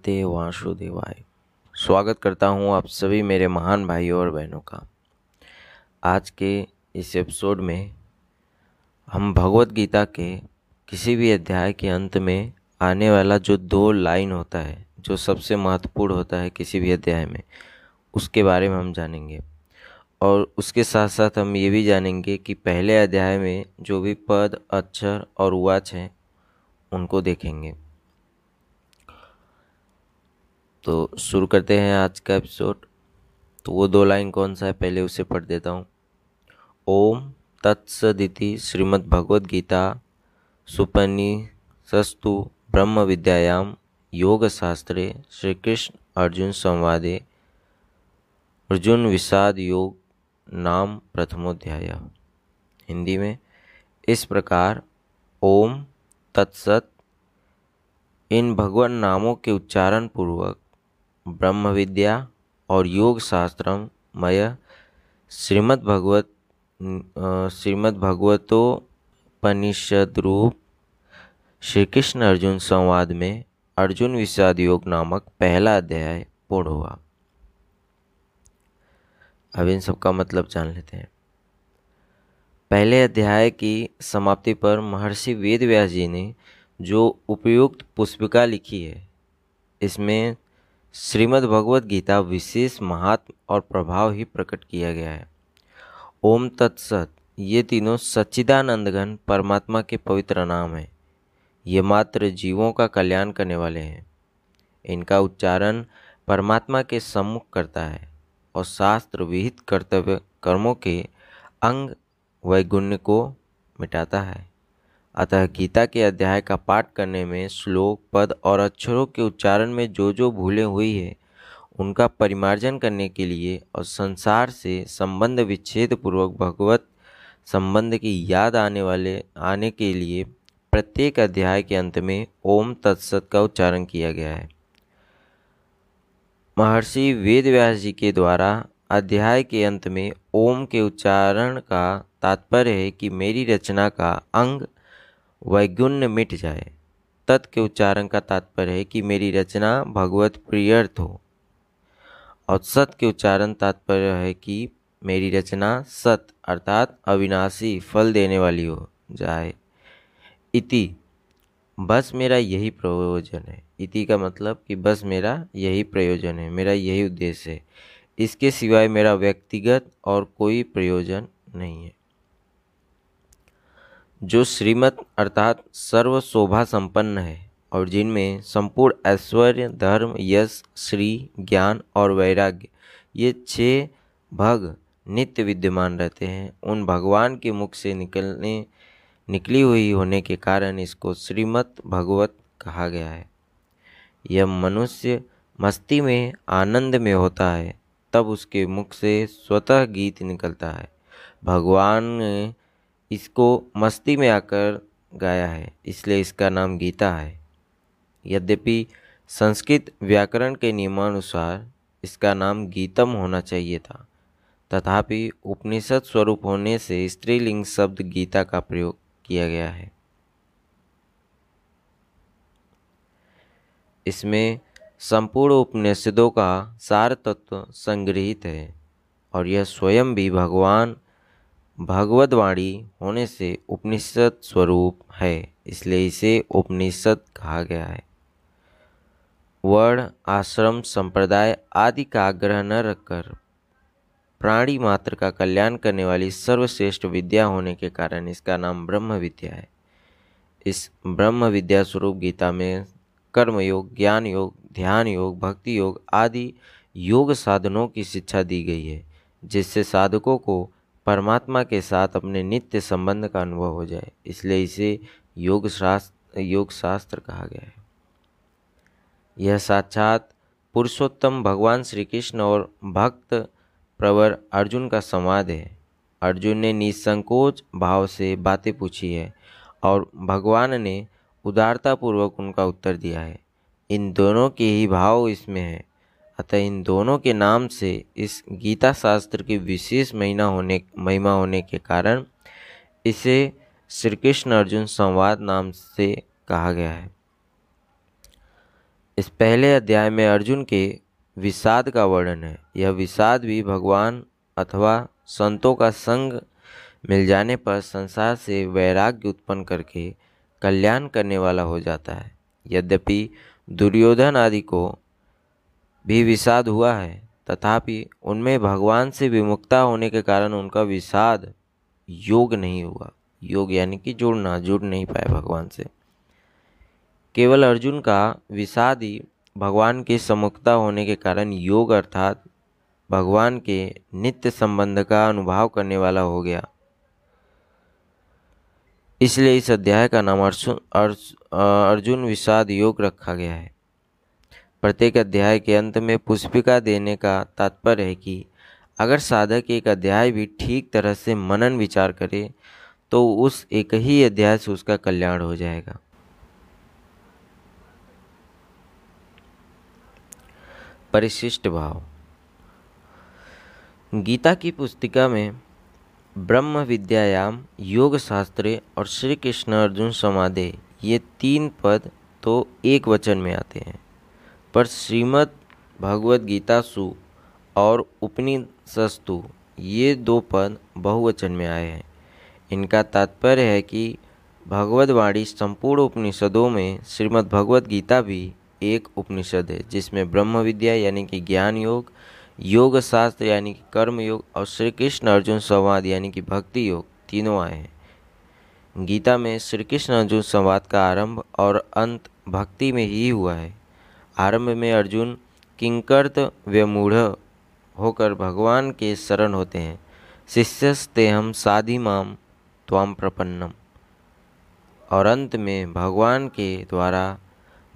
नमस्ते, वासुदेवाय। स्वागत करता हूँ आप सभी मेरे महान भाइयों और बहनों का। आज के इस एपिसोड में हम भगवत गीता के किसी भी अध्याय के अंत में आने वाला जो दो लाइन होता है, जो सबसे महत्वपूर्ण होता है किसी भी अध्याय में, उसके बारे में हम जानेंगे। और उसके साथ साथ हम ये भी जानेंगे कि पहले अध्याय में जो भी पद, अक्षर और वाच हैं, उनको देखेंगे। तो शुरू करते हैं आज का एपिसोड तो वो दो लाइन कौन सा है, पहले उसे पढ़ देता हूँ। ओम तत्सदिति श्रीमद् भगवद गीता सुपनि सस्तु ब्रह्म विद्यायाम योग शास्त्रे श्री कृष्ण अर्जुन संवादे अर्जुन विषाद योग नाम प्रथमोध्याय। हिंदी में इस प्रकार, ओम तत्सत इन भगवान नामों के उच्चारण पूर्वक ब्रह्म विद्या और योग शास्त्रम मय श्रीमद् भगवत श्रीमद् भगवतोपनिषद रूप श्री कृष्ण अर्जुन संवाद में अर्जुन विषाद योग नामक पहला अध्याय पूर्ण हुआ। अब इन सबका मतलब जान लेते हैं। पहले अध्याय की समाप्ति पर महर्षि वेद व्यास जी ने जो उपयुक्त पुष्पिका लिखी है, इसमें श्रीमद् भगवत गीता विशेष महात्म और प्रभाव ही प्रकट किया गया है। ओम तत्सत, ये तीनों सच्चिदानंदगन परमात्मा के पवित्र नाम हैं। ये मात्र जीवों का कल्याण करने वाले हैं। इनका उच्चारण परमात्मा के सम्मुख करता है और शास्त्र विहित कर्तव्य कर्मों के अंग वैगुण्य को मिटाता है। अतः गीता के अध्याय का पाठ करने में श्लोक, पद और अक्षरों के उच्चारण में जो जो भूलें हुई है, उनका परिमार्जन करने के लिए और संसार से संबंध विच्छेद पूर्वक भगवत संबंध की याद आने वाले, आने के लिए प्रत्येक अध्याय के अंत में ओम तत्सत का उच्चारण किया गया है। महर्षि वेद व्यास जी के द्वारा अध्याय के अंत में ओम के उच्चारण का तात्पर्य है कि मेरी रचना का अंग वैगुण्य मिट जाए। तत् के उच्चारण का तात्पर्य है कि मेरी रचना भगवत प्रियर्थ हो। और सत के उच्चारण तात्पर्य है कि मेरी रचना सत, अर्थात अविनाशी फल देने वाली हो जाए। इति, बस मेरा यही प्रयोजन है। इति का मतलब कि बस मेरा यही प्रयोजन है, मेरा यही उद्देश्य है। इसके सिवाय मेरा व्यक्तिगत और कोई प्रयोजन नहीं है। जो श्रीमत अर्थात सर्व शोभा संपन्न है और जिनमें संपूर्ण ऐश्वर्य, धर्म, यश, श्री, ज्ञान और वैराग्य, ये छह भग नित्य विद्यमान रहते हैं। उन भगवान के मुख से निकलने, निकली हुई होने के कारण इसको श्रीमत भगवत कहा गया है। यह मनुष्य मस्ती में, आनंद में होता है, तब उसके मुख से स्वतः गीत निकलता है। भगवान ने इसको मस्ती में आकर गाया है, इसलिए इसका नाम गीता है। यद्यपि संस्कृत व्याकरण के नियमानुसार इसका नाम गीतम होना चाहिए था, तथापि उपनिषद स्वरूप होने से स्त्रीलिंग शब्द गीता का प्रयोग किया गया है। इसमें संपूर्ण उपनिषदों का सार तत्व संग्रहित है और यह स्वयं भी भगवान भगवदवाणी होने से उपनिषद स्वरूप है, इसलिए इसे उपनिषद कहा गया है। वर्ण, आश्रम, संप्रदाय आदि का आग्रह न रखकर प्राणी मात्र का कल्याण करने वाली सर्वश्रेष्ठ विद्या होने के कारण इसका नाम ब्रह्म विद्या है। इस ब्रह्म विद्या स्वरूप गीता में कर्म योग ज्ञान योग ध्यान योग भक्ति योग आदि योग साधनों की शिक्षा दी गई है, जिससे साधकों को परमात्मा के साथ अपने नित्य संबंध का अनुभव हो जाए, इसलिए इसे योग शास्त्र योग शास्त्र कहा गया है। यह साक्षात पुरुषोत्तम भगवान श्री कृष्ण और भक्त प्रवर अर्जुन का संवाद है। अर्जुन ने निसंकोच भाव से बातें पूछी है और भगवान ने उदारतापूर्वक उनका उत्तर दिया है। इन दोनों के ही भाव इसमें है। अतः इन दोनों के नाम से इस गीता शास्त्र की विशेष महीना होने, महिमा होने के कारण इसे श्री कृष्ण अर्जुन संवाद नाम से कहा गया है। इस पहले अध्याय में अर्जुन के विषाद का वर्णन है। यह विषाद भी भगवान अथवा संतों का संग मिल जाने पर संसार से वैराग्य उत्पन्न करके कल्याण करने वाला हो जाता है। यद्यपि दुर्योधन आदि को भी विषाद हुआ है, तथापि उनमें भगवान से विमुक्ता होने के कारण उनका विषाद योग नहीं हुआ। योग यानी कि जुड़ना जुड़ नहीं पाए भगवान से। केवल अर्जुन का विषाद ही भगवान के समुखता होने के कारण योग अर्थात भगवान के नित्य संबंध का अनुभव करने वाला हो गया। इसलिए इस अध्याय का नाम अर्जुन अर्जुन विषाद योग रखा गया है। प्रत्येक अध्याय के अंत में पुष्पिका देने का तात्पर्य है कि अगर साधक एक अध्याय भी ठीक तरह से मनन विचार करे तो उस एक ही अध्याय से उसका कल्याण हो जाएगा। परिशिष्ट भाव। गीता की पुस्तिका में ब्रह्म विद्यायाम, योग शास्त्रे और श्री कृष्ण अर्जुन समाधे, ये तीन पद तो एक वचन में आते हैं। पर श्रीमद् भगवद गीता सु और उपनिषस्तु, ये दो पद बहुवचन में आए हैं। इनका तात्पर्य है कि भगवदवाणी संपूर्ण उपनिषदों में श्रीमद् भगवद गीता भी एक उपनिषद है, जिसमें ब्रह्म विद्या यानी कि ज्ञान योग योग शास्त्र यानी कि कर्म योग और श्री कृष्ण अर्जुन संवाद यानी कि भक्ति योग तीनों आए हैं। गीता में श्री कृष्ण अर्जुन संवाद का आरंभ और अंत भक्ति में ही हुआ है। आरंभ में अर्जुन किंकर्त व्यमूढ़ होकर भगवान के शरण होते हैं। शिष्यस्ते हम साधि माम त्वाम प्रपन्नम। और अंत में भगवान के द्वारा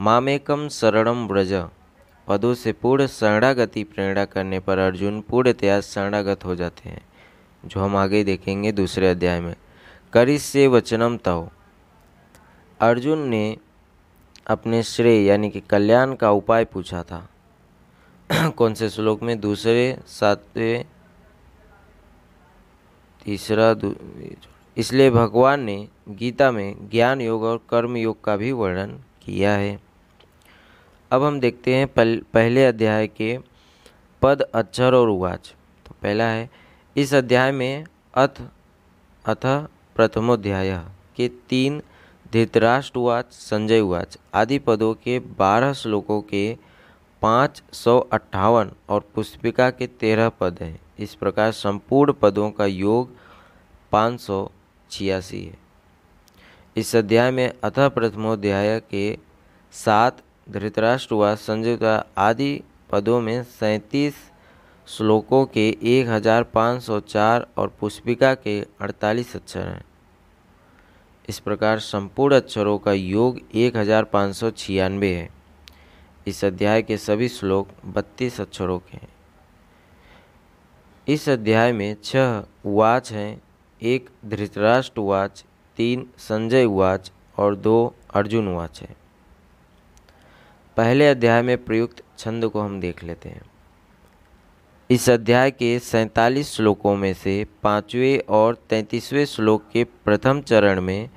मामेकम शरणम व्रज। पदों से पूर्ण शरणागति प्रेरणा करने पर अर्जुन पूर्णतया शरणागत हो जाते हैं, जो हम आगे देखेंगे दूसरे अध्याय में। करिस से वचनम तव। अर्जुन ने अपने श्रेय यानी कि कल्याण का उपाय पूछा था। कौन से श्लोक में दूसरे सातवें तीसरा इसलिए भगवान ने गीता में ज्ञान योग और कर्म योग का भी वर्णन किया है। अब हम देखते हैं पल, पहले अध्याय के पद अक्षर और उवाच। तो पहला है इस अध्याय में अथ अथ प्रथमोध्याय के तीन धृतराष्ट्र उवाच संजय उवाच आदि पदों के बारह श्लोकों के पाँच सौ अट्ठावन और पुष्पिका के तेरह पद हैं। इस प्रकार संपूर्ण पदों का योग पाँच सौ छियासी है। इस अध्याय में अथ प्रथमोध्याय के सात धृतराष्ट्रवास संयुक्ता आदि पदों में सैंतीस श्लोकों के 1504 और पुष्पिका के 48 अक्षर हैं। इस प्रकार संपूर्ण अक्षरों का योग एक हज़ार पाँच सौ छियानवे है। इस अध्याय के सभी श्लोक बत्तीस अक्षरों के हैं। इस अध्याय में छह वाच हैं, एक धृतराष्ट्र उवाच, तीन संजय वाच और दो अर्जुन वाच है। पहले अध्याय में प्रयुक्त छंद को हम देख लेते हैं। इस अध्याय के सैतालीस श्लोकों में से पाँचवें और तैंतीसवें श्लोक के प्रथम चरण में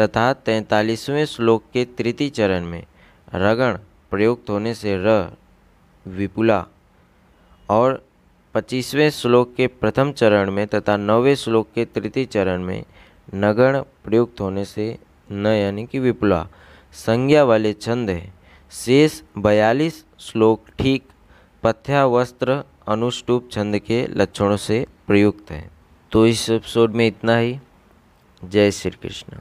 तथा तैंतालीसवें श्लोक के तृतीय चरण में रगण प्रयुक्त होने से र, विपुला और पच्चीसवें श्लोक के प्रथम चरण में तथा नौवें श्लोक के तृतीय चरण में नगण प्रयुक्त होने से न यानी कि विपुला। संज्ञा वाले छंद है। शेष बयालीस श्लोक ठीक पथ्यावस्त्र अनुष्टुप छंद के लक्षणों से प्रयुक्त है। तो इस एपिसोड में इतना ही। जय श्री कृष्ण।